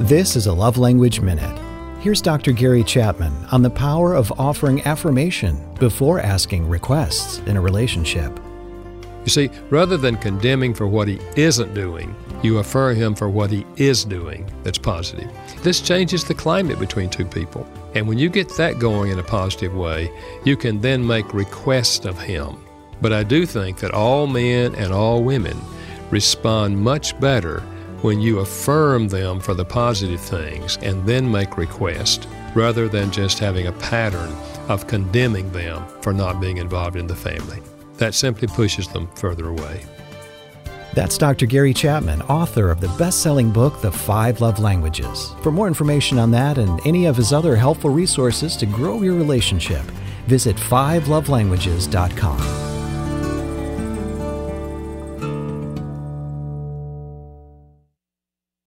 This is a Love Language Minute. Here's Dr. Gary Chapman on the power of offering affirmation before asking requests in a relationship. You see, rather than condemning for what he isn't doing, you affirm him for what he is doing that's positive. This changes the climate between two people. And when you get that going in a positive way, you can then make requests of him. But I do think that all men and all women respond much better when you affirm them for the positive things and then make requests rather than just having a pattern of condemning them for not being involved in the family. That simply pushes them further away. That's Dr. Gary Chapman, author of the best selling book, The Five Love Languages. For more information on that and any of his other helpful resources to grow your relationship, visit fivelovelanguages.com.